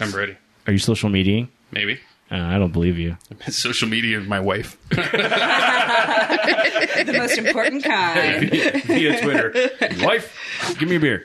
I'm ready. Are you social mediaing? Maybe. Uh, I don't believe you. Social media of my wife. the most important kind. Via Twitter. Wife, give me a beer.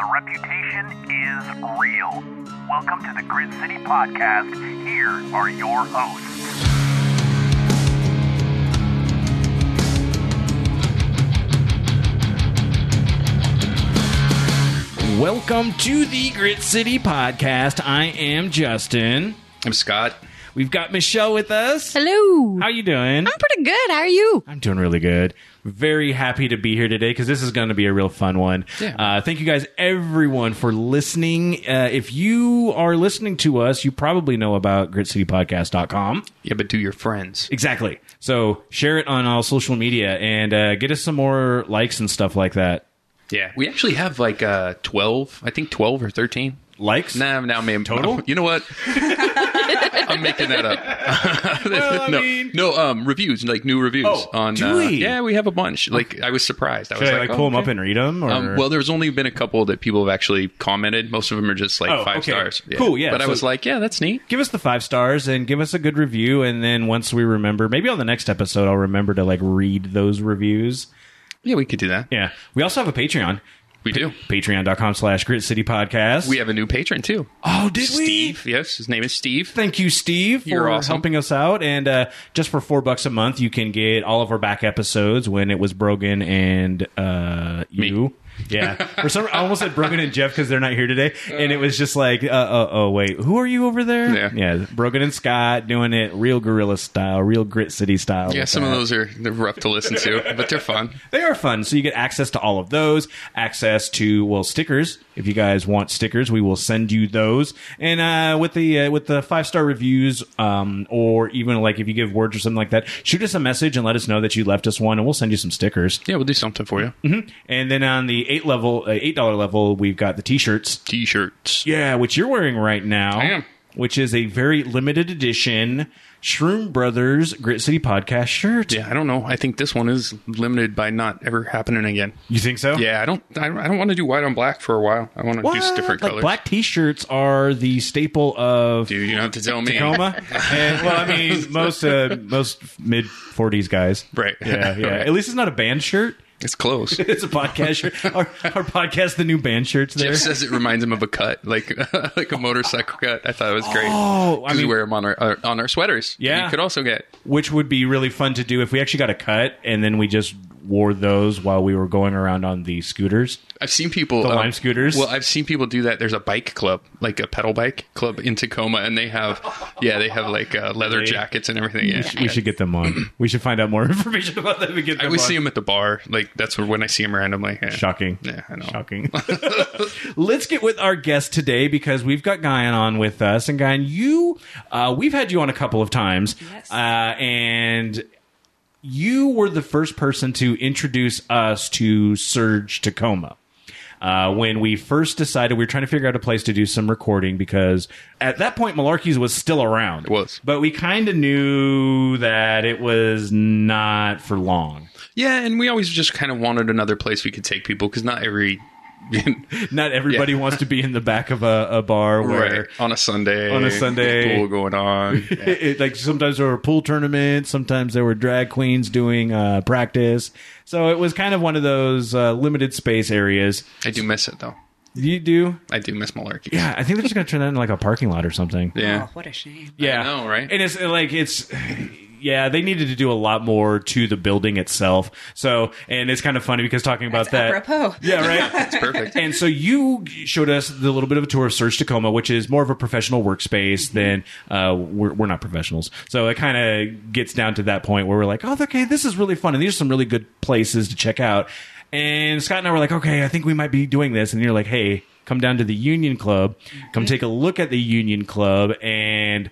The reputation is real. Welcome to the Grit City Podcast. Here are your hosts. Welcome to the Grit City Podcast. I am Justin. I'm Scott. We've got Michelle with us. Hello. How you doing? I'm pretty good. How are you? I'm doing really good. Very happy to be here today because this is going to be a real fun one. Yeah. Uh, thank you guys, everyone, for listening. Uh, if you are listening to us, you probably know about gritcitypodcast.com. Yeah, but to your friends. Exactly. So share it on all social media and uh, get us some more likes and stuff like that. Yeah, we actually have like uh, 12, I think 12 or 13. Likes? Nah, now maybe Total? You know what? I'm making that up. Well, no, mean- no, um, reviews like new reviews Oh, on. do uh. Yeah, we have a bunch. Like I was surprised. I Should was I like, like pull oh, them up and read them? Or? Um, well, there's only been a couple that people have actually commented. Most of them are just like Oh, five okay. stars. Cool, yeah, But I was like, yeah, that's neat. give us the five stars and give us a good review and then once we remember maybe on the next episode i'll remember to like read those reviews Yeah, we could do that. yeah we also have a patreon We do. patreon.com slash grit city podcast We have a new patron too. oh did we? Steve. Yes, his name is Steve. Thank you, Steve, for You're awesome. helping us out. And uh, just for four bucks a month, you can get all of our back episodes when it was Brogan and uh, you. Yeah, for some, I almost said Brogan and Jeff because they're not here today, and it was just like, uh, uh, oh wait, who are you over there? Yeah. yeah, Brogan and Scott doing it real gorilla style, real grit city style. Yeah, some of those are they're rough to listen to, but they're fun. They are fun. So you get access to all of those, access to well stickers. If you guys want stickers, we will send you those. And uh, with the uh, with the five star reviews, um, or even like if you give words or something like that, shoot us a message and let us know that you left us one, and we'll send you some stickers. Yeah, we'll do something for you. Mm-hmm. And then on the eight level, uh, eight dollar level, we've got the t-shirts. T-shirts. Yeah, which you're wearing right now. I am. Which is a very limited edition Shroom Brothers Grit City Podcast shirt. Yeah, I don't know. I think this one is limited by not ever happening again. You think so? Yeah, I don't. I, I don't want to do white on black for a while. I want to do different like colors. Black T-shirts are the staple of Dude, you don't have to tell me. Tacoma. and, well, I mean, most uh, most mid forties guys. Right. Yeah, yeah. Right. At least it's not a band shirt. It's close. It's a podcast shirt. Our, our podcast, the new band shirts there. Jeff says it reminds him of a cut, like like a motorcycle cut. I thought it was great. Oh, I 'Cause we wear them on our, our on our sweaters. Yeah. you could also get. which would be really fun to do if we actually got a cut and then we just wore those while we were going around on the scooters. I've seen people um, The Lime scooters? Well, I've seen people do that. There's a bike club, like a pedal bike club in Tacoma, and they have, yeah, they have like uh, leather jackets and everything. Yeah, We should get them on. We should find out more information about them and get I always on. see them at the bar. Like that's where, when I see them randomly. Yeah. Shocking. Yeah, I know. Shocking. Let's get with our guest today because we've got Guion on with us. And Guion, you, uh, we've had you on a couple of times. Yes. Uh, and you were the first person to introduce us to Surge Tacoma. Uh, when we first decided we were trying to figure out a place to do some recording because at that point Malarkey's was still around. It was. But we kind of knew that it was not for long. Yeah, and we always just kind of wanted another place we could take people because not every Not everybody Yeah. wants to be in the back of a, a bar where right on a Sunday On a Sunday. pool going on. it, it- like sometimes there were pool tournaments, sometimes there were drag queens doing uh, practice. So it was kind of one of those uh, limited space areas. I do miss it though. You do? I do miss Malarkey. Yeah, I think they're just going to turn that into like a parking lot or something. Yeah. Oh, what a shame. Yeah, I know, right? And it's like it's. Yeah, they needed to do a lot more to the building itself. So, and it's kind of funny because talking about That's that. apropos. Yeah, right. It's perfect. And so you showed us the little bit of a tour of Surge Tacoma, which is more of a professional workspace than uh, we're, we're not professionals. So it kind of gets down to that point where we're like, oh, okay, this is really fun, and these are some really good places to check out. And Scott and I were like, okay, I think we might be doing this, and you're like, hey. come down to the Union Club, come take a look at the Union Club, and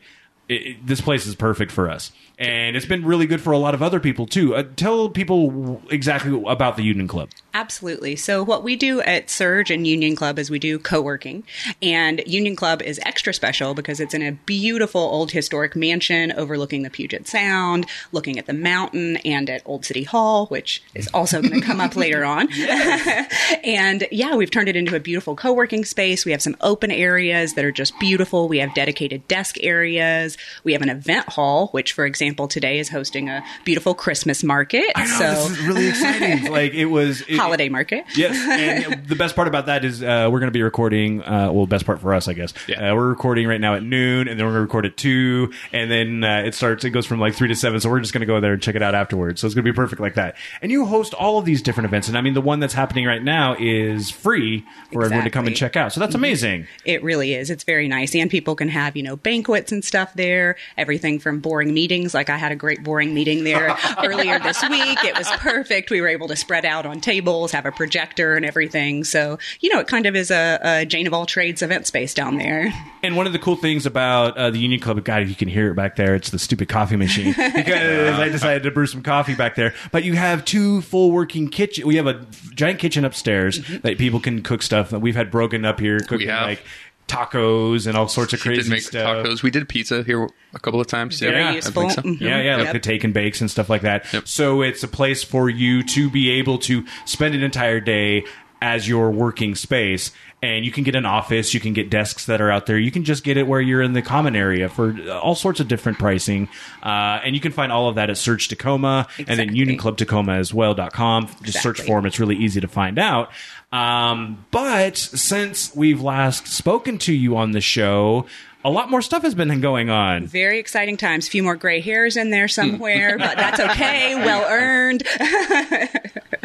it, it- this place is perfect for us. And it's been really good for a lot of other people too. Uh, tell people exactly about the Union Club. Absolutely. So what we do at Surge and Union Club is we do co-working, and Union Club is extra special because it's in a beautiful old historic mansion overlooking the Puget Sound, looking at the mountain, and at Old City Hall, which is also going to come up later on. and yeah, we've turned it into a beautiful co-working space. We have some open areas that are just beautiful. We have dedicated desk areas. We have an event hall, which, for example, today is hosting a beautiful Christmas market. I know so this is really exciting. like it was it- holiday market. Yes, and the best part about that is uh, we're going to be recording. Uh, well, best part for us, I guess. Yeah. Uh, we're recording right now at noon, and then we're going to record at two, and then uh, it starts. It goes from like three to seven. So we're just going to go there and check it out afterwards. So it's going to be perfect like that. And you host all of these different events, and I mean the one that's happening right now is free for everyone to come and check out. So that's amazing. It really is. It's very nice. And people can have, you know, banquets and stuff there. Everything from boring meetings. Like I had a great boring meeting there earlier this week. It was perfect. We were able to spread out on tables, have a projector and everything. So, you know, it kind of is a, a Jane of all trades event space down there. And one of the cool things about uh, the Union Club, God, you can hear it back there. It's the stupid coffee machine because I decided to brew some coffee back there. But you have two full working kitchen. We have a giant kitchen upstairs that people can cook stuff. That we've had broken up here cooking have. like tacos and all sorts of We crazy did make stuff. tacos. We did pizza here a couple of times. Very yeah, I useful. think so. Mhm. Yeah, yeah, Yep. like the take and bakes and stuff like that. Yep. So it's a place for you to be able to spend an entire day as your working space. And you can get an office, you can get desks that are out there. You can just get it where you're in the common area for all sorts of different pricing. Uh, and you can find all of that at Surge Tacoma and then Exactly. UnionClubTacoma as well.com. Just search for them. It's really easy to find out. Um, but since we've last spoken to you on the show, a lot more stuff has been going on. Very exciting times. A few more gray hairs in there somewhere, but that's okay. Well earned.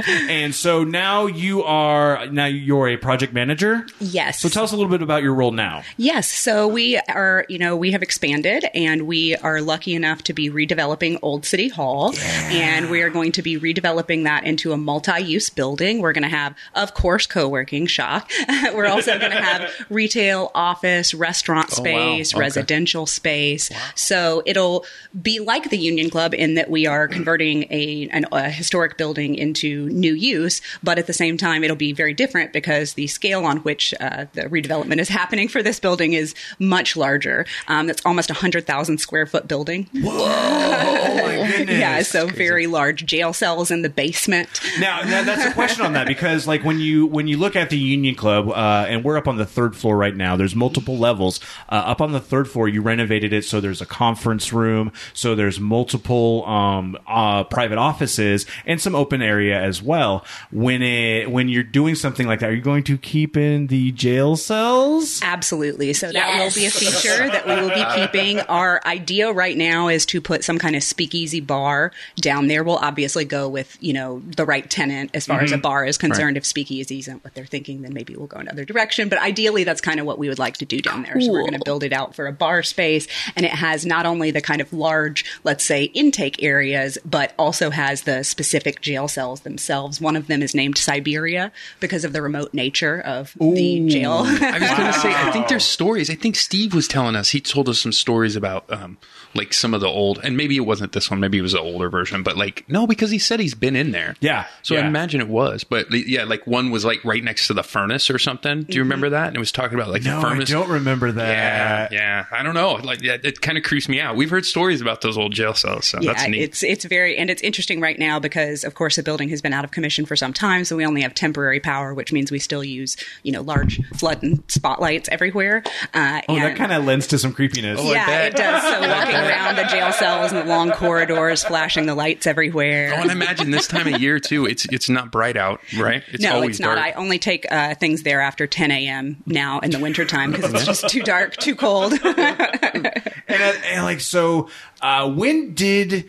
And so now you are now you're a project manager. Yes. So tell us a little bit about your role now. Yes. So we are, you know, we have expanded and we are lucky enough to be redeveloping Old City Hall. And we are going to be redeveloping that into a multi use building. We're going to have, of course, co working, shock. We're also going to have retail, office, restaurant Oh, wow. Space, Okay. residential space. So it'll be like the Union Club in that we are converting a, an, a historic building into new use, but at the same time, it'll be very different because the scale on which uh, the redevelopment is happening for this building is much larger. Um, it's almost a hundred thousand square foot building. Oh my goodness! yeah, so very large jail cells in the basement. Now, now that's a question on that because like when you when you look at the Union Club uh, and we're up on the third floor right now. There's multiple levels. Uh, up on the third floor, you renovated it so there's a conference room, so there's multiple um, uh, private offices and some open area as well. When it when you're doing something like that, are you going to keep in the jail cells? Absolutely. So that will be a feature that we will be keeping. Our idea right now is to put some kind of speakeasy bar down there. We'll obviously go with, you know, the right tenant as far as a bar is concerned. If speakeasy isn't what they're thinking, then maybe we'll go another direction. But ideally, that's kind of what we would like to do down there. So we're going to build it out for a bar space. And it has not only the kind of large, let's say, intake areas, but also has the specific jail cells themselves. One of them is named Siberia because of the remote nature of the jail. I was going to say, I think there's stories. I think Steve was telling us. He told us some stories about um, like some of the old, and maybe it wasn't this one. Maybe it was the older version. But like, no, because he said he's been in there. Yeah, So I imagine it was. But yeah, like one was like right next to the furnace or something. Do you remember that? And it was talking about like No, the furnace. I don't remember that. Yeah, that. yeah. I don't know. Like, yeah, it kind of creeps me out. We've heard stories about those old jail cells, so that's neat. it's it's very and it's interesting right now because of course the building has been out of commission for some time, so we only have temporary power, which means we still use you know large flood and spotlights everywhere. Uh, Oh, that kind of lends to some creepiness. Oh, yeah, it does. So walking around the jail cells and the long corridors, flashing the lights everywhere. I Oh, and imagine this time of year too. It's it's not bright out, right? It's no, always it's not. dark. I only take uh, things there after 10 a.m. now in the wintertime because it's just too dark, too cold. and, uh, and like so Uh, when did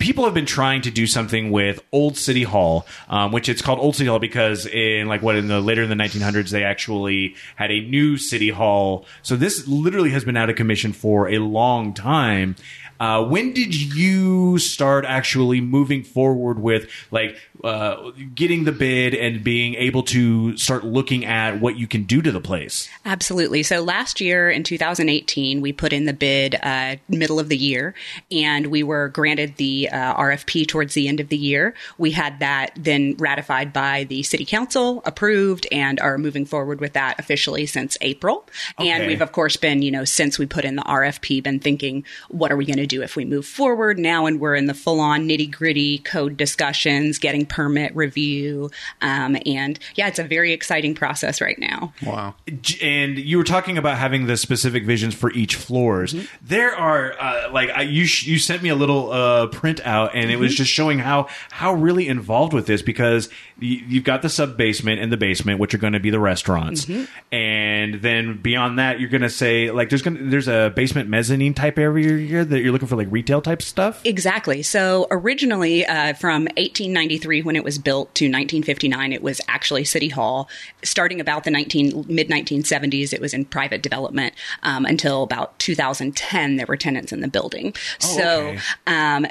people have been trying to do something with Old City Hall, um, which it's called Old City Hall because in like what in the later in the 1900s they actually had a new city hall. So this literally has been out of commission for a long time. Uh, when did you start actually moving forward with like uh, getting the bid and being able to start looking at what you can do to the place? Absolutely. So last year in 2018, we put in the bid uh, middle of the year, and we were granted the uh, RFP towards the end of the year. We had that then ratified by the City Council, approved, and are moving forward with that officially since April. And we've of course been, you know, since we put in the RFP, been thinking, what are we going to do if we move forward now? And we're in the full on nitty gritty code discussions, getting permit review, um, and yeah, it's a very exciting process right now. Wow. And you were talking about having the specific visions for each floors. There are uh, like I, you sh- you sent me a little uh, printout, and it was just showing how how really involved with this because y- you've got the sub basement and the basement, which are going to be the restaurants, and then beyond that, you're going to say like there's going there's a basement mezzanine type area here that you're looking for like retail type stuff. Exactly. So originally, uh, from 1893 when it was built to 1959, it was actually City Hall. Starting about the 19 mid 1970s, it was in private development um, until about 2010. There were tenants in the building. So. okay. Um,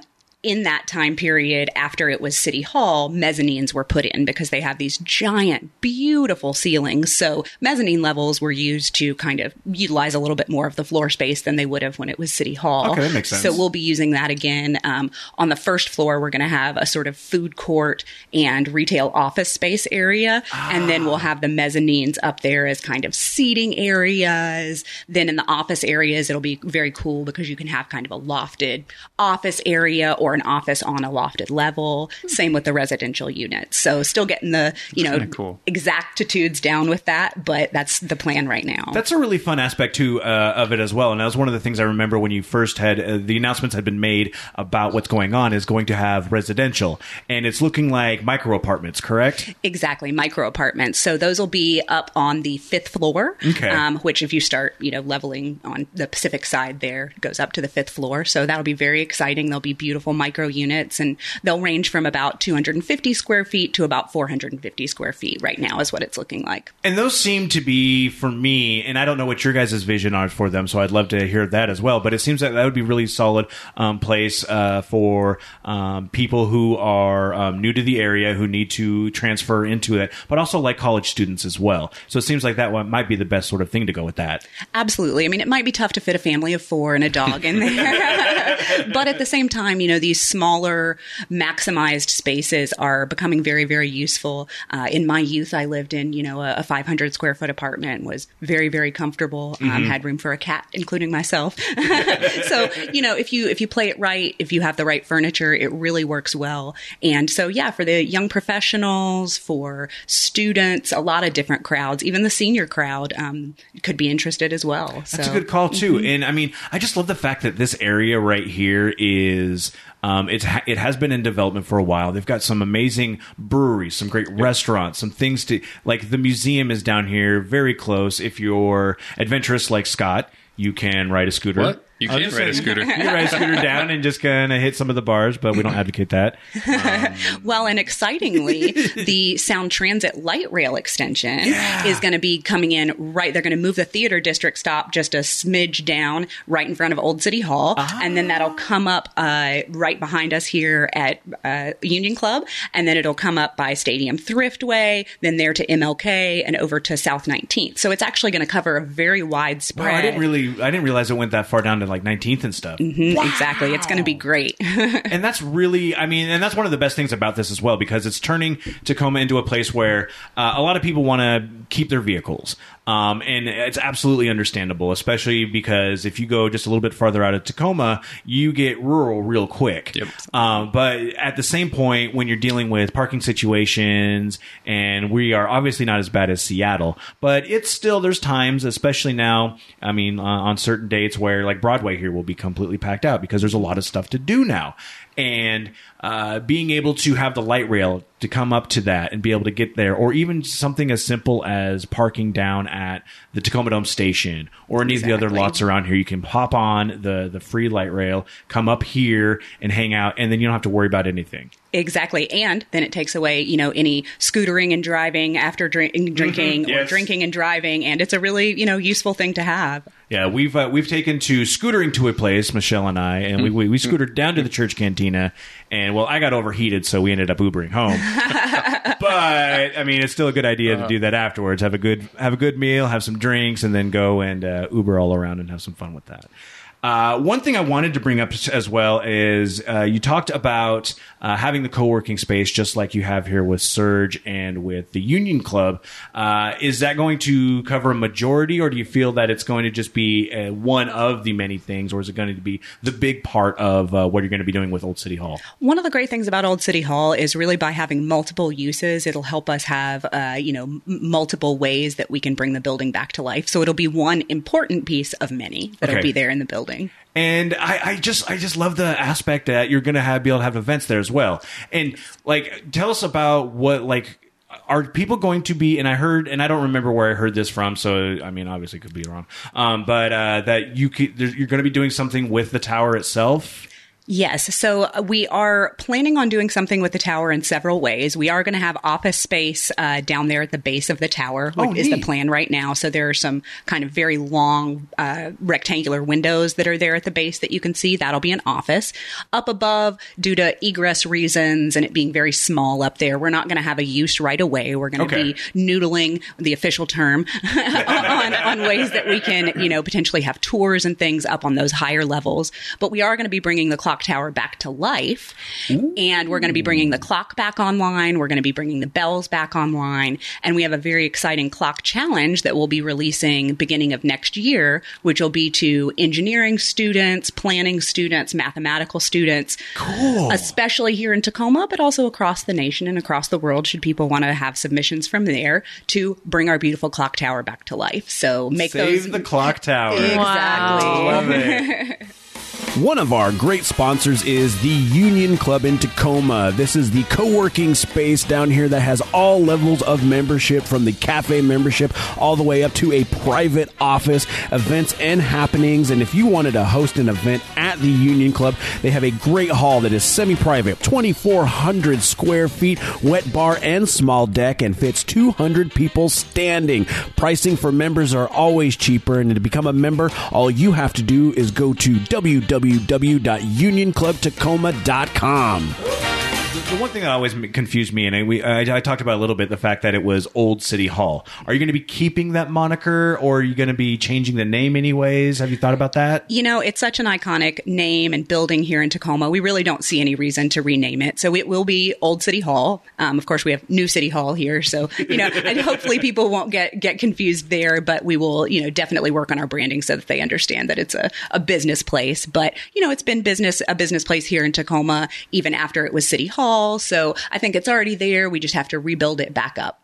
in that time period, after it was City Hall, mezzanines were put in because they have these giant, beautiful ceilings. So mezzanine levels were used to kind of utilize a little bit more of the floor space than they would have when it was City Hall. Okay, that makes sense. So we'll be using that again. Um, on the first floor, we're going to have a sort of food court and retail office space area. And then we'll have the mezzanines up there as kind of seating areas. Then in the office areas, it'll be very cool because you can have kind of a lofted office area or an office on a lofted level. Same with the residential units. So still getting the, you know, cool. exactitudes down with that, but that's the plan right now. That's a really fun aspect too uh, of it as well, and that was one of the things I remember when you first had uh, the announcements had been made about what's going on is going to have residential, and it's looking like micro apartments, correct? Exactly, micro apartments. So those will be up on the fifth floor. Okay. Um, which, if you start, you know, leveling on the Pacific side, there goes up to the fifth floor. So that'll be very exciting. They'll be beautiful micro units, and they'll range from about 250 square feet to about 450 square feet. Right now, is what it's looking like. And those seem to be for me, and I don't know what your guys' vision are for them, so I'd love to hear that as well. But it seems that that would be a really solid um, place uh, for um, people who are um, new to the area who need to transfer into it, but also like college students as well. So it seems like that one might be the best sort of thing to go with that. Absolutely. I mean, it might be tough to fit a family of four and a dog in there. but at the same time, you know, these smaller, maximized spaces are becoming very, very useful. Uh, in my youth, I lived in, you know, a, a 500 square foot apartment, was very, very comfortable, um, had room for a cat, including myself. so, you know, if you, if you play it right, if you have the right furniture, it really works well. And so, yeah, for the young professionals, for students, a lot of different crowds, even the senior crowd, um, could be interested as well. That's so, a good call too. And I mean, I just love the fact that this area right here is um, it's ha- it has been in development for a while. They've got some amazing breweries, some great restaurants, some things to like. The museum is down here, very close. If you're adventurous like Scott, you can ride a scooter. What? You can't just ride a scooter. You can ride a scooter down and just kind of hit some of the bars, but we don't advocate that. Well, and excitingly, the Sound Transit light rail extension is going to be coming in right. They're going to move the theater district stop just a smidge down right in front of Old City Hall. And then that'll come up uh, right behind us here at uh, Union Club. And then it'll come up by Stadium Thriftway, then there to MLK and over to South 19th. So it's actually going to cover a very wide Wow, spread. I didn't really, I didn't realize it went that far down to like 19th and stuff. Mhm, Exactly. It's going to be great. and that's really i mean and that's one of the best things about this as well because it's turning tacoma into a place where uh, a lot of people want to keep their vehicles um, and it's absolutely understandable especially because if you go just a little bit farther out of tacoma you get rural real quick Yep. um, but at the same point when you're dealing with parking situations and we are obviously not as bad as seattle but it's still there's times especially now i mean uh, on certain dates where like broadway here will be completely packed out because there's a lot of stuff to do now and uh, being able to have the light rail to come up to that and be able to get there, or even something as simple as parking down at the Tacoma Dome station or any of the other lots around here. You can hop on the the free light rail, come up here and hang out, and then you don't have to worry about anything. Exactly. And then it takes away, you know, any scootering and driving after drink, drinking or Yes. drinking and driving. And it's a really, you know, useful thing to have. Yeah, we've uh, we've taken to scootering to a place, Michelle and I, and we, we we scootered down to the church cantina, and well, I got overheated, so we ended up Ubering home. But I mean, it's still a good idea to do that afterwards. Have a good have a good meal, have some drinks, and then go and uh, Uber all around and have some fun with that. Uh, one thing I wanted to bring up as well is uh, you talked about uh, having the co-working space just like you have here with Surge and with the Union Club. Uh, is that going to cover a majority, or do you feel that it's going to just be uh, one of the many things, or is it going to be the big part of uh, what you're going to be doing with Old City Hall? One of the great things about Old City Hall is really by having multiple uses, it'll help us have, uh, you know, m- multiple ways that we can bring the building back to life. So it'll be one important piece of many that'll Okay. be there in the building. And I, I just I just love the aspect that you're gonna have be able to have events there as well. And like tell us about what like are people going to be and I heard and I don't remember where I heard this from, so I mean obviously could be wrong. Um, but uh, that you could, you're going to be doing something with the tower itself. Yes. So uh, we are planning on doing something with the tower in several ways. We are going to have office space uh, down there at the base of the tower, which Oh, is the plan right now. So there are some kind of very long uh, rectangular windows that are there at the base that you can see. That'll be an office. Up above, due to egress reasons and it being very small up there, we're not going to have a use right away. We're going to Okay. be noodling the official term on, on ways that we can, you know, potentially have tours and things up on those higher levels. But we are going to be bringing the clock tower back to life. And we're going to be bringing the clock back online. We're going to be bringing the bells back online. And we have a very exciting clock challenge that we'll be releasing beginning of next year, which will be to engineering students, planning students, mathematical students. Cool. Especially here in Tacoma, but also across the nation and across the world, should people want to have submissions from there to bring our beautiful clock tower back to life. So make Save those the clock tower. Exactly. Love it. One of our great sponsors is the Union Club in Tacoma. This is the co working space down here that has all levels of membership from the cafe membership all the way up to a private office, events and happenings. And if you wanted to host an event at the Union Club, they have a great hall that is semi private, 2,400 square feet, wet bar and small deck, and fits 200 people standing. Pricing for members are always cheaper, and to become a member, all you have to do is go to www.unionclubtacoma.com. The one thing that always confused me, and I, we, I, I talked about a little bit, the fact that it was Old City Hall. Are you going to be keeping that moniker, or are you going to be changing the name anyways? Have you thought about that? You know, it's such an iconic name and building here in Tacoma. We really don't see any reason to rename it. So it will be Old City Hall. Um, of course, we have New City Hall here. So, you know, and hopefully people won't get, get confused there, but we will, you know, definitely work on our branding so that they understand that it's a, a business place. But, you know, it's been business, a business place here in Tacoma, even after it was City Hall. So I think it's already there. We just have to rebuild it back up.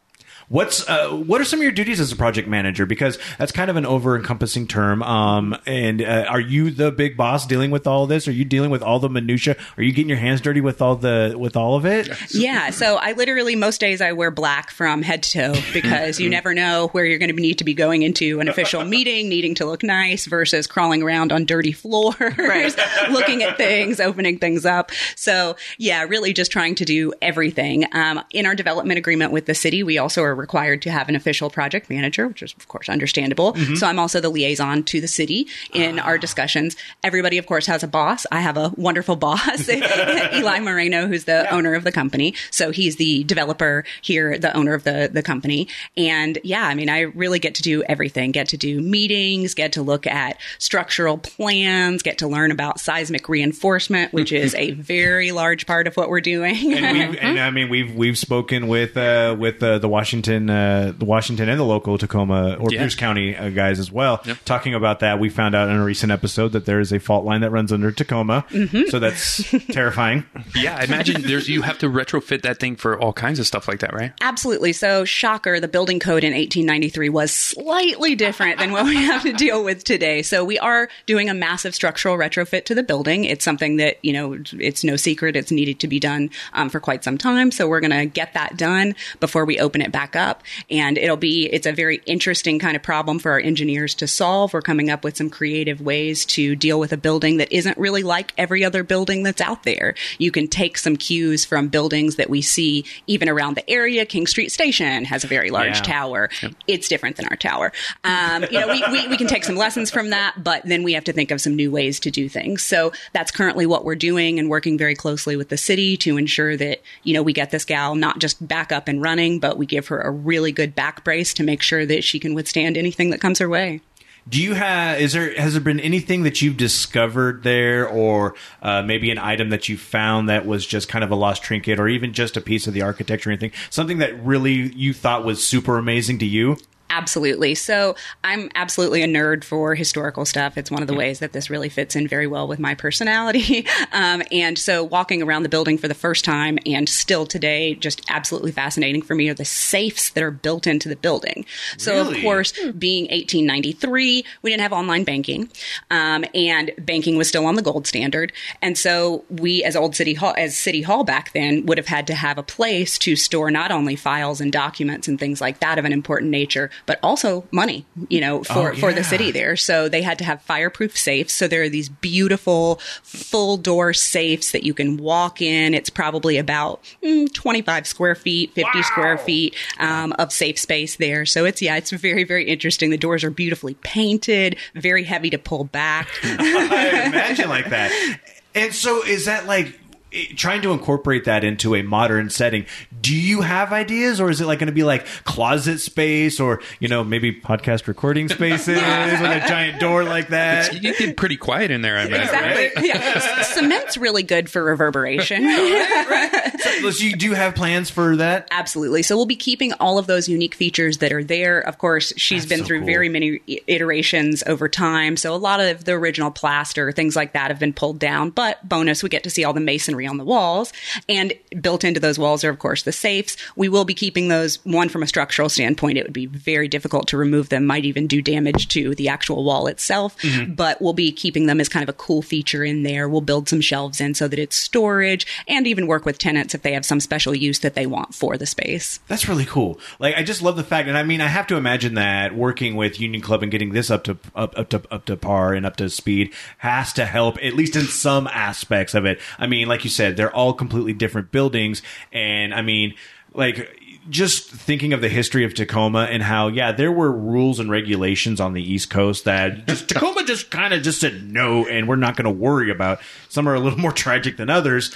What's uh, what are some of your duties as a project manager? Because that's kind of an over-encompassing term. Um, and uh, are you the big boss dealing with all this? Are you dealing with all the minutia? Are you getting your hands dirty with all the with all of it? Yeah, so I literally most days I wear black from head to toe because you never know where you're going to need to be going into an official meeting, needing to look nice versus crawling around on dirty floors, looking at things, opening things up. So yeah, really just trying to do everything. Um, in our development agreement with the city, we also are required to have an official project manager, which is of course understandable. So I'm also the liaison to the city in our discussions. Everybody, of course, has a boss. I have a wonderful boss, Eli Moreno, who's the owner of the company. So he's the developer here, the owner of the, the company. And yeah, I mean, I really get to do everything, get to do meetings, get to look at structural plans, get to learn about seismic reinforcement, which is a very large part of what we're doing. And, we've, and I mean, we've we've spoken with uh, with uh, the Washington Washington, uh, the Washington and the local Tacoma or Yeah. Pierce County uh, guys as well, Yep. talking about that. We found out in a recent episode that there is a fault line that runs under Tacoma, Mm-hmm. so that's terrifying. Yeah, I imagine there's you have to retrofit that thing for all kinds of stuff like that, right? Absolutely. So, shocker, the building code in 1893 was slightly different than what we have to deal with today. So, we are doing a massive structural retrofit to the building. It's something that, you know, it's no secret. It's needed to be done um, for quite some time. So, we're going to get that done before we open it back up. And it'll be, it's a very interesting kind of problem for our engineers to solve. We're coming up with some creative ways to deal with a building that isn't really like every other building that's out there. You can take some cues from buildings that we see even around the area. King Street Station has a very large Yeah. tower. It's different than our tower. Um, you know, we, we, we can take some lessons from that, but then we have to think of some new ways to do things. So that's currently what we're doing and working very closely with the city to ensure that, you know, we get this gal not just back up and running, but we give her a really good back brace to make sure that she can withstand anything that comes her way. Do you have? Is there has there been anything that you've discovered there, or uh, maybe an item that you found that was just kind of a lost trinket, or even just a piece of the architecture, or anything, something that really you thought was super amazing to you? Absolutely. So I'm absolutely a nerd for historical stuff. It's one of the ways that this really fits in very well with my personality. Um, and so walking around the building for the first time and still today, just absolutely fascinating for me are the safes that are built into the building. So Really? of course, being 1893, we didn't have online banking, um, and banking was still on the gold standard. And so we, as old city hall, as city hall back then, would have had to have a place to store not only files and documents and things like that of an important nature, but also money, you know, for Oh, for the city there. So they had to have fireproof safes. So there are these beautiful full door safes that you can walk in. It's probably about mm, 25 square feet, 50 square feet um, of safe space there. So it's yeah, it's very very interesting. The doors are beautifully painted, very heavy to pull back. I imagine like that. And so, is that like trying to incorporate that into a modern setting? Do you have ideas, or is it like going to be like closet space, or you know, maybe podcast recording spaces with a giant door like that? You get pretty quiet in there, I imagine. Exactly. Right? Yeah. Cement's really good for reverberation. So you do have plans for that? Absolutely. So we'll be keeping all of those unique features that are there. Of course, she's That's been so through cool. very many iterations over time. So a lot of the original plaster, things like that have been pulled down. But bonus, we get to see all the masonry on the walls. And built into those walls are, of course, the safes. We will be keeping those, one, from a structural standpoint, it would be very difficult to remove them, might even do damage to the actual wall itself. Mm-hmm. But we'll be keeping them as kind of a cool feature in there. We'll build some shelves in so that it's storage and even work with tenants if they have some special use that they want for the space. That's really cool. Like I just love the fact, and I mean, I have to imagine that working with Union Club and getting this up to up, up to up to par and up to speed has to help at least in some aspects of it. I mean, like you said, they're all completely different buildings, and I mean, like just thinking of the history of Tacoma and how yeah there were rules and regulations on the East Coast that just Tacoma just kind of just said no and we're not going to worry about. Some are a little more tragic than others,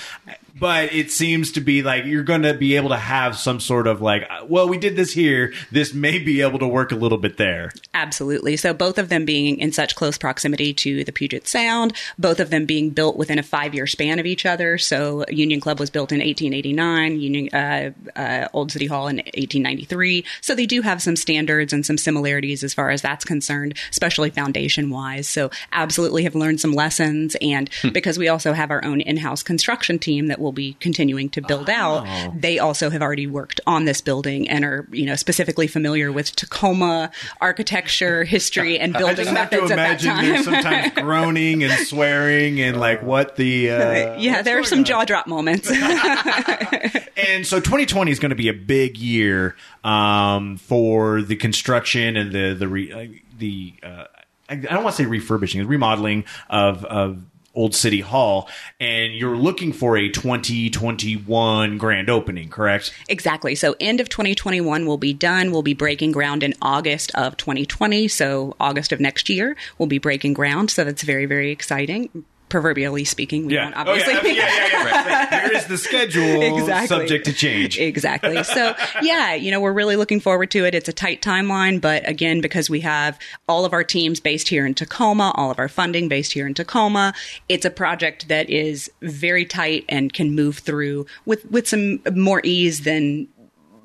but it seems to be like you're going to be able to have some sort of like well we did this here this may be able to work a little bit there. Absolutely. So both of them being in such close proximity to the Puget Sound, both of them being built within a five-year span of each other. So Union Club was built in 1889, Union uh, uh, Old City Hall in 1893. So they do have some standards and some similarities as far as that's concerned, especially foundation-wise. So absolutely have learned some lessons, and because we also have our own in-house construction team that will be continuing to build out, they also have already worked on this building and are you know specifically familiar with Tacoma architecture, history, and building I just have to methods at that imagine there's time. sometimes groaning and swearing and like what the uh, yeah, there are some jaw drop moments. and so 2020 is going to be a big year um, for the construction and the the re, uh, the uh, I I don't want to say refurbishing, remodeling of of Old City Hall, and you're looking for a 2021 grand opening, correct? Exactly. So end of 2021 will be done. We'll be breaking ground in August of 2020. So August of next year, we'll be breaking ground. So that's very, very exciting. Proverbially speaking, we don't obviously. Oh, yeah, yeah, yeah, yeah. Here is the schedule, Exactly. subject to change. Exactly. So, yeah, you know, we're really looking forward to it. It's a tight timeline, but again, because we have all of our teams based here in Tacoma, all of our funding based here in Tacoma, it's a project that is very tight and can move through with with some more ease than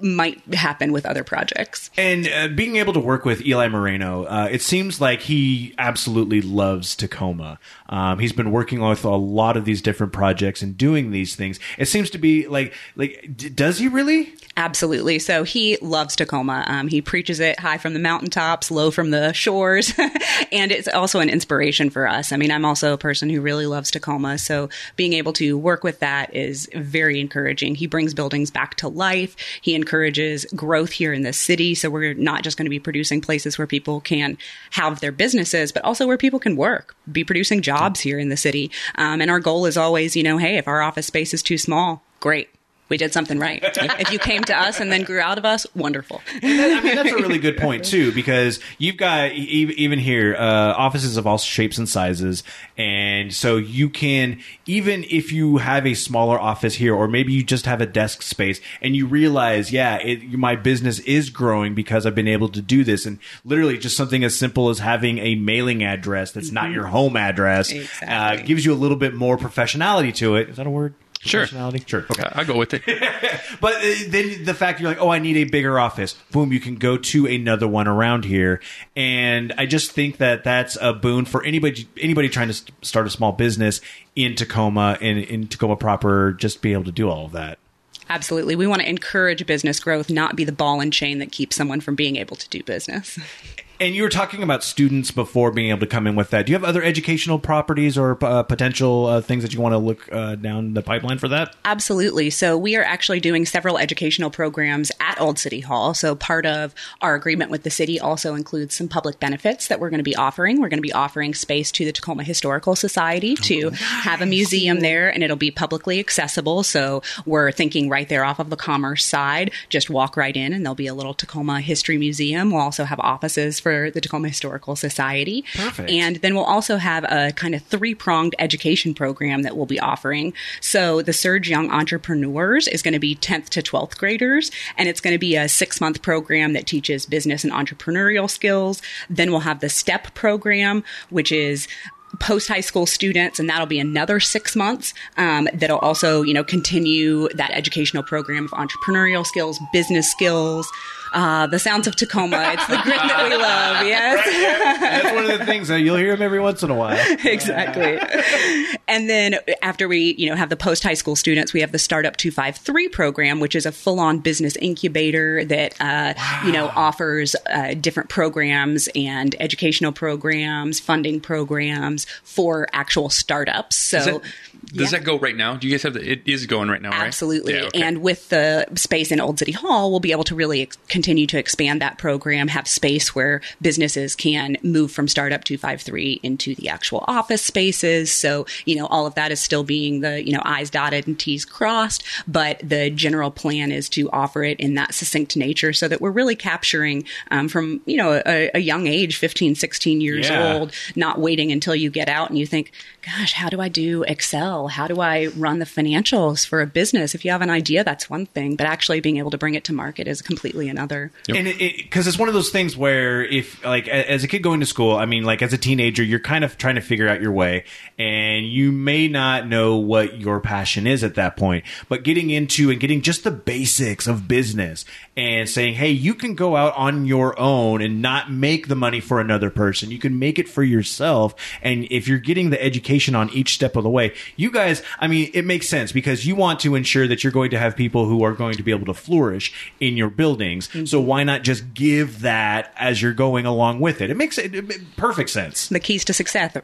might happen with other projects. And uh, being able to work with Eli Moreno, uh, it seems like he absolutely loves Tacoma. Um, he's been working with a lot of these different projects and doing these things. It seems to be like, like, d- does he really? Absolutely. So he loves Tacoma. Um, he preaches it high from the mountaintops, low from the shores. and it's also an inspiration for us. I mean, I'm also a person who really loves Tacoma. So being able to work with that is very encouraging. He brings buildings back to life. He encourages growth here in the city. So we're not just going to be producing places where people can have their businesses, but also where people can work, be producing jobs here in the city. Um, and our goal is always, you know, hey, if our office space is too small, great we did something right. if you came to us and then grew out of us, wonderful. I mean, that's a really good point too, because you've got even here uh, offices of all shapes and sizes, and so you can even if you have a smaller office here, or maybe you just have a desk space, and you realize, yeah, it, my business is growing because I've been able to do this, and literally just something as simple as having a mailing address that's not your home address uh, gives you a little bit more professionality to it. Is that a word? Sure. Professionality? Sure. Okay. I go with it. But uh, then the fact you're like, oh, I need a bigger office. Boom, you can go to another one around here, and I just think that that's a boon for anybody anybody trying to start a small business in Tacoma and in Tacoma proper. Just be able to do all of that. Absolutely. We want to encourage business growth, not be the ball and chain that keeps someone from being able to do business. And you were talking about students before being able to come in with that. Do you have other educational properties or uh, potential uh, things that you want to look uh, down the pipeline for that? Absolutely. So we are actually doing several educational programs at Old City Hall. So part of our agreement with the city also includes some public benefits that we're going to be offering. We're going to be offering space to the Tacoma Historical Society to have a museum there and it'll be publicly accessible. So we're thinking right there off of the commerce side, just walk right in and there'll be a little Tacoma History Museum. We'll also have offices for the Tacoma Historical Society. Perfect. And then we'll also have a kind of three pronged education program that we'll be offering. So the Surge Young Entrepreneurs is going to be 10th to 12th graders, and it's going to be a six month program that teaches business and entrepreneurial skills. Then we'll have the STEP program, which is post high school students and that'll be another six months um, that'll also you know continue that educational program of entrepreneurial skills business skills uh, the sounds of tacoma it's the grit that we love yes That's one of the things that you'll hear them every once in a while. exactly. and then after we, you know, have the post high school students, we have the Startup 253 program, which is a full on business incubator that, uh, you know, offers uh, different programs and educational programs, funding programs for actual startups. So, Does, that, yeah. that go right now? Do you guys have the? It is going right now, right? Absolutely. Yeah, okay. And with the space in Old City Hall, we'll be able to really ex- continue to expand that program, have space where businesses can move from Startup 253 into the actual office spaces. So, you know, all of that is still being the, you know, I's dotted and T's crossed, but the general plan is to offer it in that succinct nature so that we're really capturing um, from, you know, a, a young age, 15, 16 years Yeah. old, not waiting until you get out and you think, gosh, how do I do Excel? How do I run the financials for a business? If you have an idea, that's one thing, but actually being able to bring it to market is completely another. And it because it's one of those things where if like as a kid going to school, I mean, like as a teenager, you're kind of trying to figure out your way, and you may not know what your passion is at that point. But getting into and getting just the basics of business and saying, hey, you can go out on your own and not make the money for another person. You can make it for yourself, and if you're getting the education on each step of the way, you guys, I mean, it makes sense because you want to ensure that you're going to have people who are going to be able to flourish in your buildings. So why not just give that as you're going along with it? It makes it, it perfect sense. The keys to success,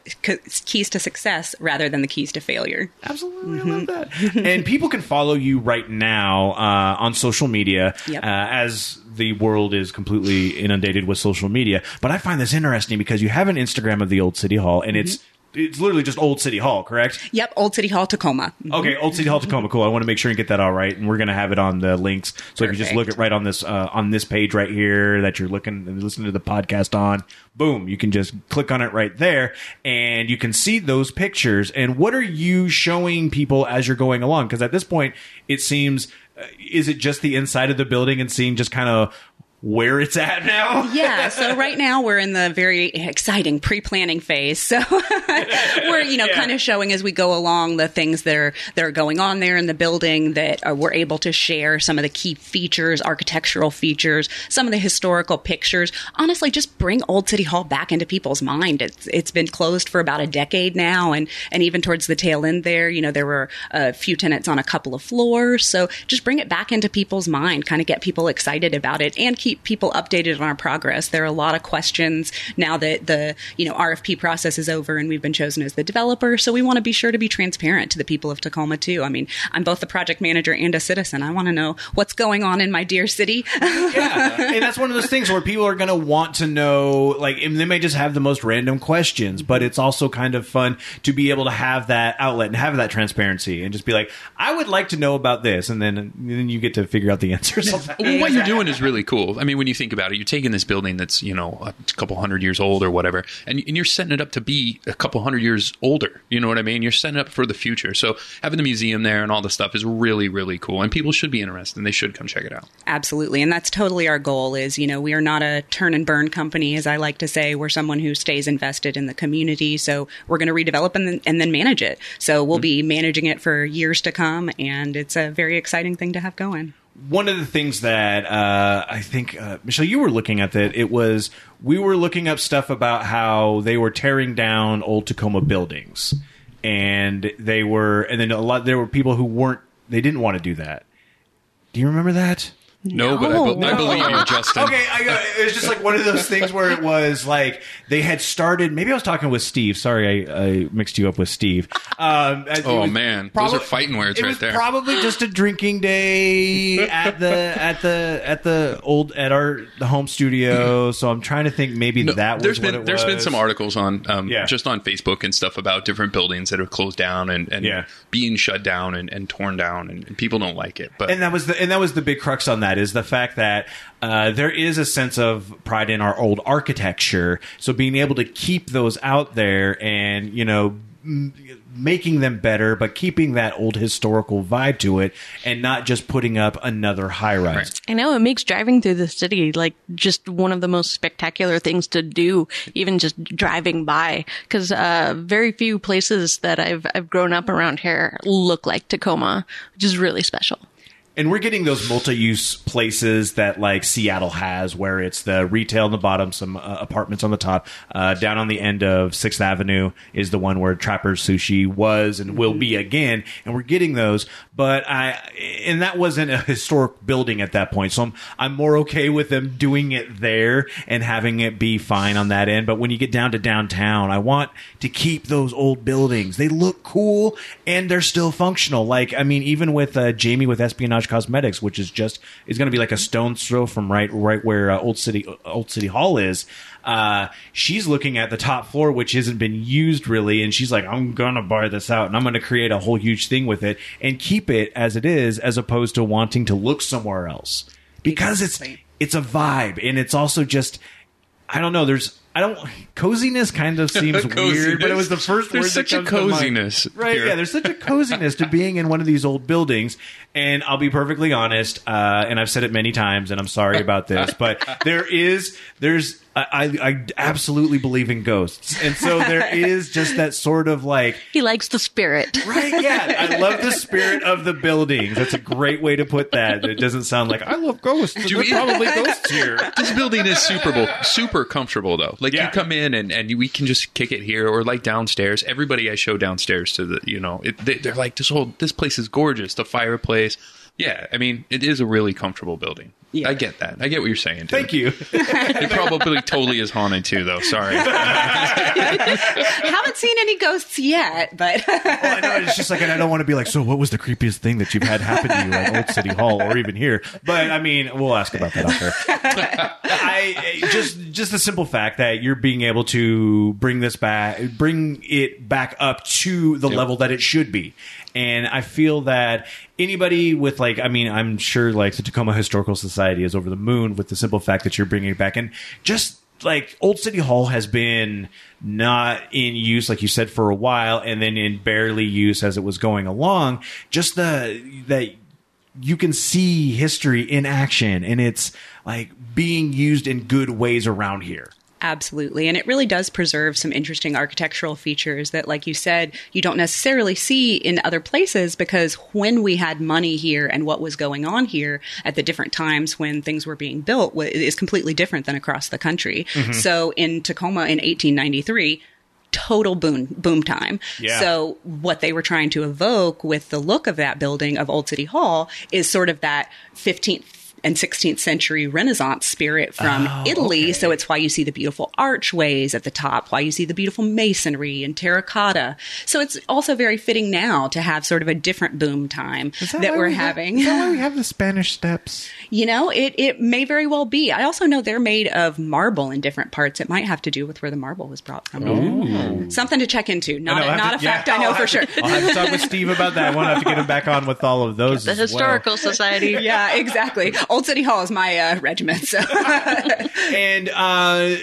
keys to success rather than the keys to failure. Absolutely, I love that. and people can follow you right now uh, on social media Yep. uh, as the world is completely inundated with social media. But I find this interesting because you have an Instagram of the Old City Hall, and it's it's literally just Old City Hall, correct? Yep, Old City Hall, Tacoma. Okay, Old City Hall Tacoma. Cool. I want to make sure and get that all right, and we're going to have it on the links. So if you just look at right on this uh, on this page right here that you're looking and listening to the podcast on, boom, you can just click on it right there, and you can see those pictures. And what are you showing people as you're going along? Because at this point, it seems, uh, is it just the inside of the building and seeing just kind of where it's at now. yeah so right now we're in the very exciting pre-planning phase so we're you know Yeah. kind of showing as we go along the things that are that are going on there in the building that uh, we're able to share some of the key features architectural features some of the historical pictures honestly just bring old city hall back into people's mind it's it's been closed for about a decade now and and even towards the tail end there you know there were a few tenants on a couple of floors so just bring it back into people's mind kind of get people excited about it and keep people updated on our progress there are a lot of questions now that the you know RFP process is over and we've been chosen as the developer so we want to be sure to be transparent to the people of Tacoma too I mean I'm both the project manager and a citizen I want to know what's going on in my dear city yeah, and that's one of those things where people are going to want to know. Like, and they may just have the most random questions, but it's also kind of fun to be able to have that outlet and have that transparency, and just be like, "I would like to know about this," and then and then you get to figure out the answers. What you're doing is really cool. I mean, when you think about it, you're taking this building that's you know a couple hundred years old or whatever, and, and you're setting it up to be a couple hundred years older. You know what I mean? You're setting it up for the future. So having the museum there and all the stuff is really really cool, and people should be interested and they should come check it out. Absolutely. And that's totally our goal is, you know, we are not a turn and burn company, as I like to say. We're someone who stays invested in the community. So we're going to redevelop and then, and then manage it. So we'll mm-hmm. be managing it for years to come. And it's a very exciting thing to have going. One of the things that uh, I think uh, Michelle, you were looking at that it was we were looking up stuff about how they were tearing down old Tacoma buildings, and they were, and then a lot there were people who weren't, they didn't want to do that. Do you remember that? No, but I, be- I believe you, Justin. Okay, I got, it was just like one of those things where it was like they had started. Maybe I was talking with Steve. Sorry, I, I mixed you up with Steve. Um, Oh, was man. Those are fighting words it right was there. Probably just a drinking day at the at the at the old at our the home studio. So I'm trying to think maybe No, that was there's what been it there's been some articles on um, Yeah. just on Facebook and stuff about different buildings that have closed down and, and Yeah. being shut down and, and torn down and, and people don't like it. But and that was the and that was the big crux on that is the fact that uh, there is a sense of pride in our old architecture. So being able to keep those out there and you know m- making them better, but keeping that old historical vibe to it, and not just putting up another high rise. Right. I know it makes driving through the city like just one of the most spectacular things to do, even just driving by. Because uh, very few places that I've I've grown up around here look like Tacoma, which is really special. And we're getting those multi-use places that like Seattle has, where it's the retail on the bottom, some uh, apartments on the top. Uh, down on the end of Sixth Avenue is the one where Trapper's Sushi was and will be again. And we're getting those, but I and that wasn't a historic building at that point, so I'm I'm more okay with them doing it there and having it be fine on that end. But when you get down to downtown, I want to keep those old buildings. They look cool and they're still functional. Like I mean, even with uh, Jamie with Espionage Cosmetics, which is just is going to be like a stone's throw from right right where uh, Old City Old City Hall is. Uh, she's looking at the top floor, which hasn't been used really, and she's like, "I'm gonna buy this out, and I'm gonna create a whole huge thing with it and keep it as it is, as opposed to wanting to look somewhere else because it's it's a vibe, and it's also just I don't know. There's I don't coziness kind of seems weird, but it was the first There's word such that a comes to mind. coziness right? here. Yeah, there's such a coziness to being in one of these old buildings. And I'll be perfectly honest, uh, and I've said it many times, and I'm sorry about this, but there is there's I, I, I absolutely believe in ghosts, and so there is just that sort of like He likes the spirit. Right, yeah. I love the spirit of the buildings. That's a great way to put that. It doesn't sound like I love ghosts. There's we- probably ghosts here. this building is super super comfortable though. Like Yeah. you come in and, and we can just kick it here or like downstairs. Everybody I show downstairs to the you know it, they, they're like this whole this place is gorgeous. The fireplace. Yeah, I mean it is a really comfortable building. I get that. I get what you're saying. Dude. Thank you. It probably totally is haunted too, though. Sorry. Haven't seen any ghosts yet, but Well, I know it's just like, and I don't want to be like, so what was the creepiest thing that you've had happen to you at Old City Hall or even here? But I mean, we'll ask about that after. I just just the simple fact that you're being able to bring this back, bring it back up to the level that it should be. And I feel that anybody with like, I mean, I'm sure like the Tacoma Historical Society is over the moon with the simple fact that you're bringing it back and just like Old City Hall has been not in use, like you said, for a while, and then in barely use as it was going along. Just the that you can see history in action and it's like being used in good ways around here. Absolutely. And it really does preserve some interesting architectural features that, like you said, you don't necessarily see in other places because when we had money here and what was going on here at the different times when things were being built is completely different than across the country. Mm-hmm. So in Tacoma in 1893, total boom boom time. Yeah. So what they were trying to evoke with the look of that building of Old City Hall is sort of that 15th and 16th century Renaissance spirit from Oh, Italy. So it's why you see the beautiful archways at the top, why you see the beautiful masonry and terracotta. So it's also very fitting now to have sort of a different boom time that, we're having. is that why we have the Spanish steps? You know, it, it may very well be. I also know they're made of marble in different parts. It might have to do with where the marble was brought from. Something to check into. Not, know, a, I'll not have a to- yeah, fact I know I'll for have sure. to- I'll have to talk with Steve about that. We'll have to get him back on with all of those. The as well. historical society. yeah, exactly. Old City Hall is my uh, regiment. So and uh,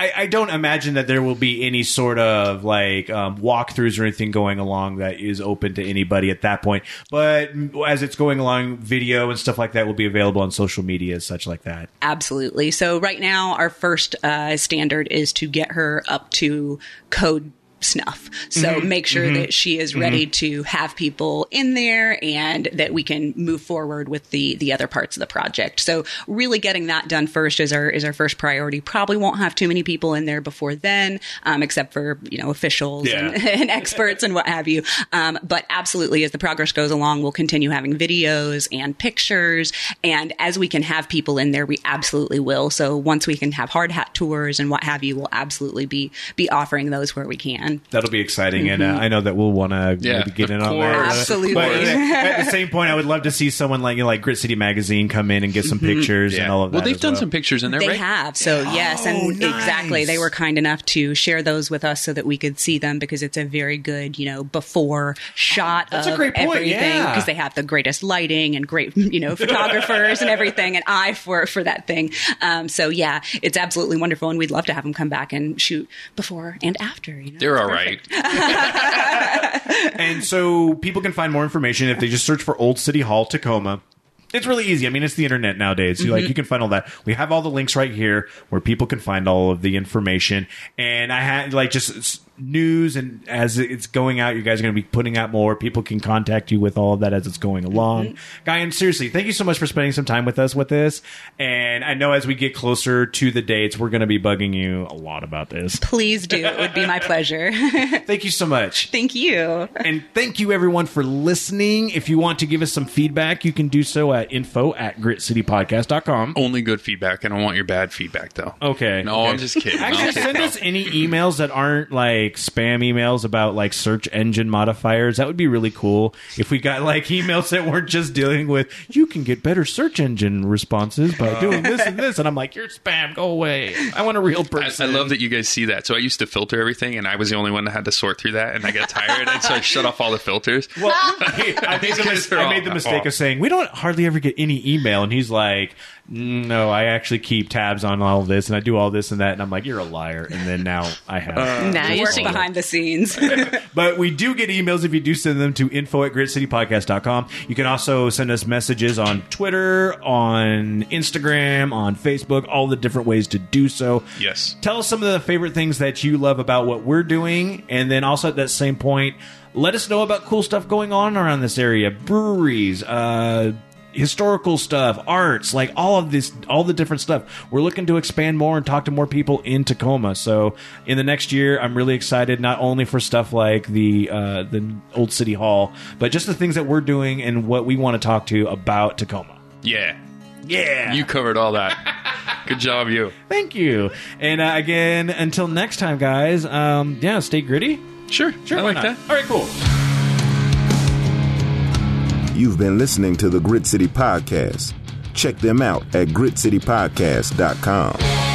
I, I don't imagine that there will be any sort of like um, walkthroughs or anything going along that is open to anybody at that point. But as it's going along, video and stuff like that will be available on social media such like that. Absolutely. So right now, our first uh, standard is to get her up to code snuff. So make sure that she is ready to have people in there and that we can move forward with the the other parts of the project. So really getting that done first is our is our first priority. Probably won't have too many people in there before then, um, except for you know officials and, and experts and what have you. Um, but absolutely, as the progress goes along, we'll continue having videos and pictures, and as we can have people in there, we absolutely will. So once we can have hard hat tours and what have you, we'll absolutely be be offering those where we can. That'll be exciting, and uh, I know that we'll want to Yeah, get of in on that. Absolutely. But uh, at the same point, I would love to see someone like you know, like Grit City Magazine come in and get some pictures and all of that. Well, they've as done well. some pictures in there, They right? have. So yes, and Oh, nice. exactly. They were kind enough to share those with us so that we could see them because it's a very good, you know, before shot That's a of great point, everything yeah. because they have the greatest lighting and great, you know, photographers and everything, and eye for for that thing. Um, so yeah, it's absolutely wonderful, and we'd love to have them come back and shoot before and after. You know, They're It's all perfect. right. and so people can find more information if they just search for Old City Hall Tacoma. It's really easy. I mean, it's the internet nowadays. So, like, mm-hmm. you can find all that. We have all the links right here where people can find all of the information. And I had like just s- news, and as it's going out, you guys are going to be putting out more. People can contact you with all of that as it's going along. Mm-hmm. Guy, and seriously, thank you so much for spending some time with us with this. And I know as we get closer to the dates, we're going to be bugging you a lot about this. Please do. It would be my pleasure. Thank you so much. Thank you. And thank you everyone for listening. If you want to give us some feedback, you can do so at info at gritcitypodcast.com. Only good feedback. I don't want your bad feedback, though. Okay. No, okay. I'm just kidding. Actually, send us any emails that aren't like spam emails about like search engine modifiers. That would be really cool if we got like emails that weren't just dealing with you can get better search engine responses by uh. doing this and this. And I'm like, you're spam. Go away. I want a real I, person. I love that you guys see that. So I used to filter everything, and I was the only one that had to sort through that, and I got tired, and so I shut off all the filters. Well, I made, the, mis- I made the mistake of saying we don't hardly ever get any email, and he's like, "No, I actually keep tabs on all of this, and I do all this and that." And I'm like, "You're a liar." And then now I have. Now you Work see. behind the scenes. but we do get emails if you do send them to info at gritcitypodcast.com. You can also send us messages on Twitter, on Instagram, on Facebook, all the different ways to do so. Yes. Tell us some of the favorite things that you love about what we're doing. And then also at that same point, let us know about cool stuff going on around this area breweries, uh, historical stuff, arts, like all of this, all the different stuff. We're looking to expand more and talk to more people in Tacoma. So in the next year, I'm really excited not only for stuff like the uh, the old city hall, but just the things that we're doing and what we want to talk to about Tacoma. Yeah. Yeah, You covered all that. Good job, you. Thank you. And uh, again, until next time, guys. Um, yeah, stay gritty. Sure. Sure, I like not? that. All right, cool. You've been listening to the Grit City Podcast. Check them out at gritcitypodcast.com.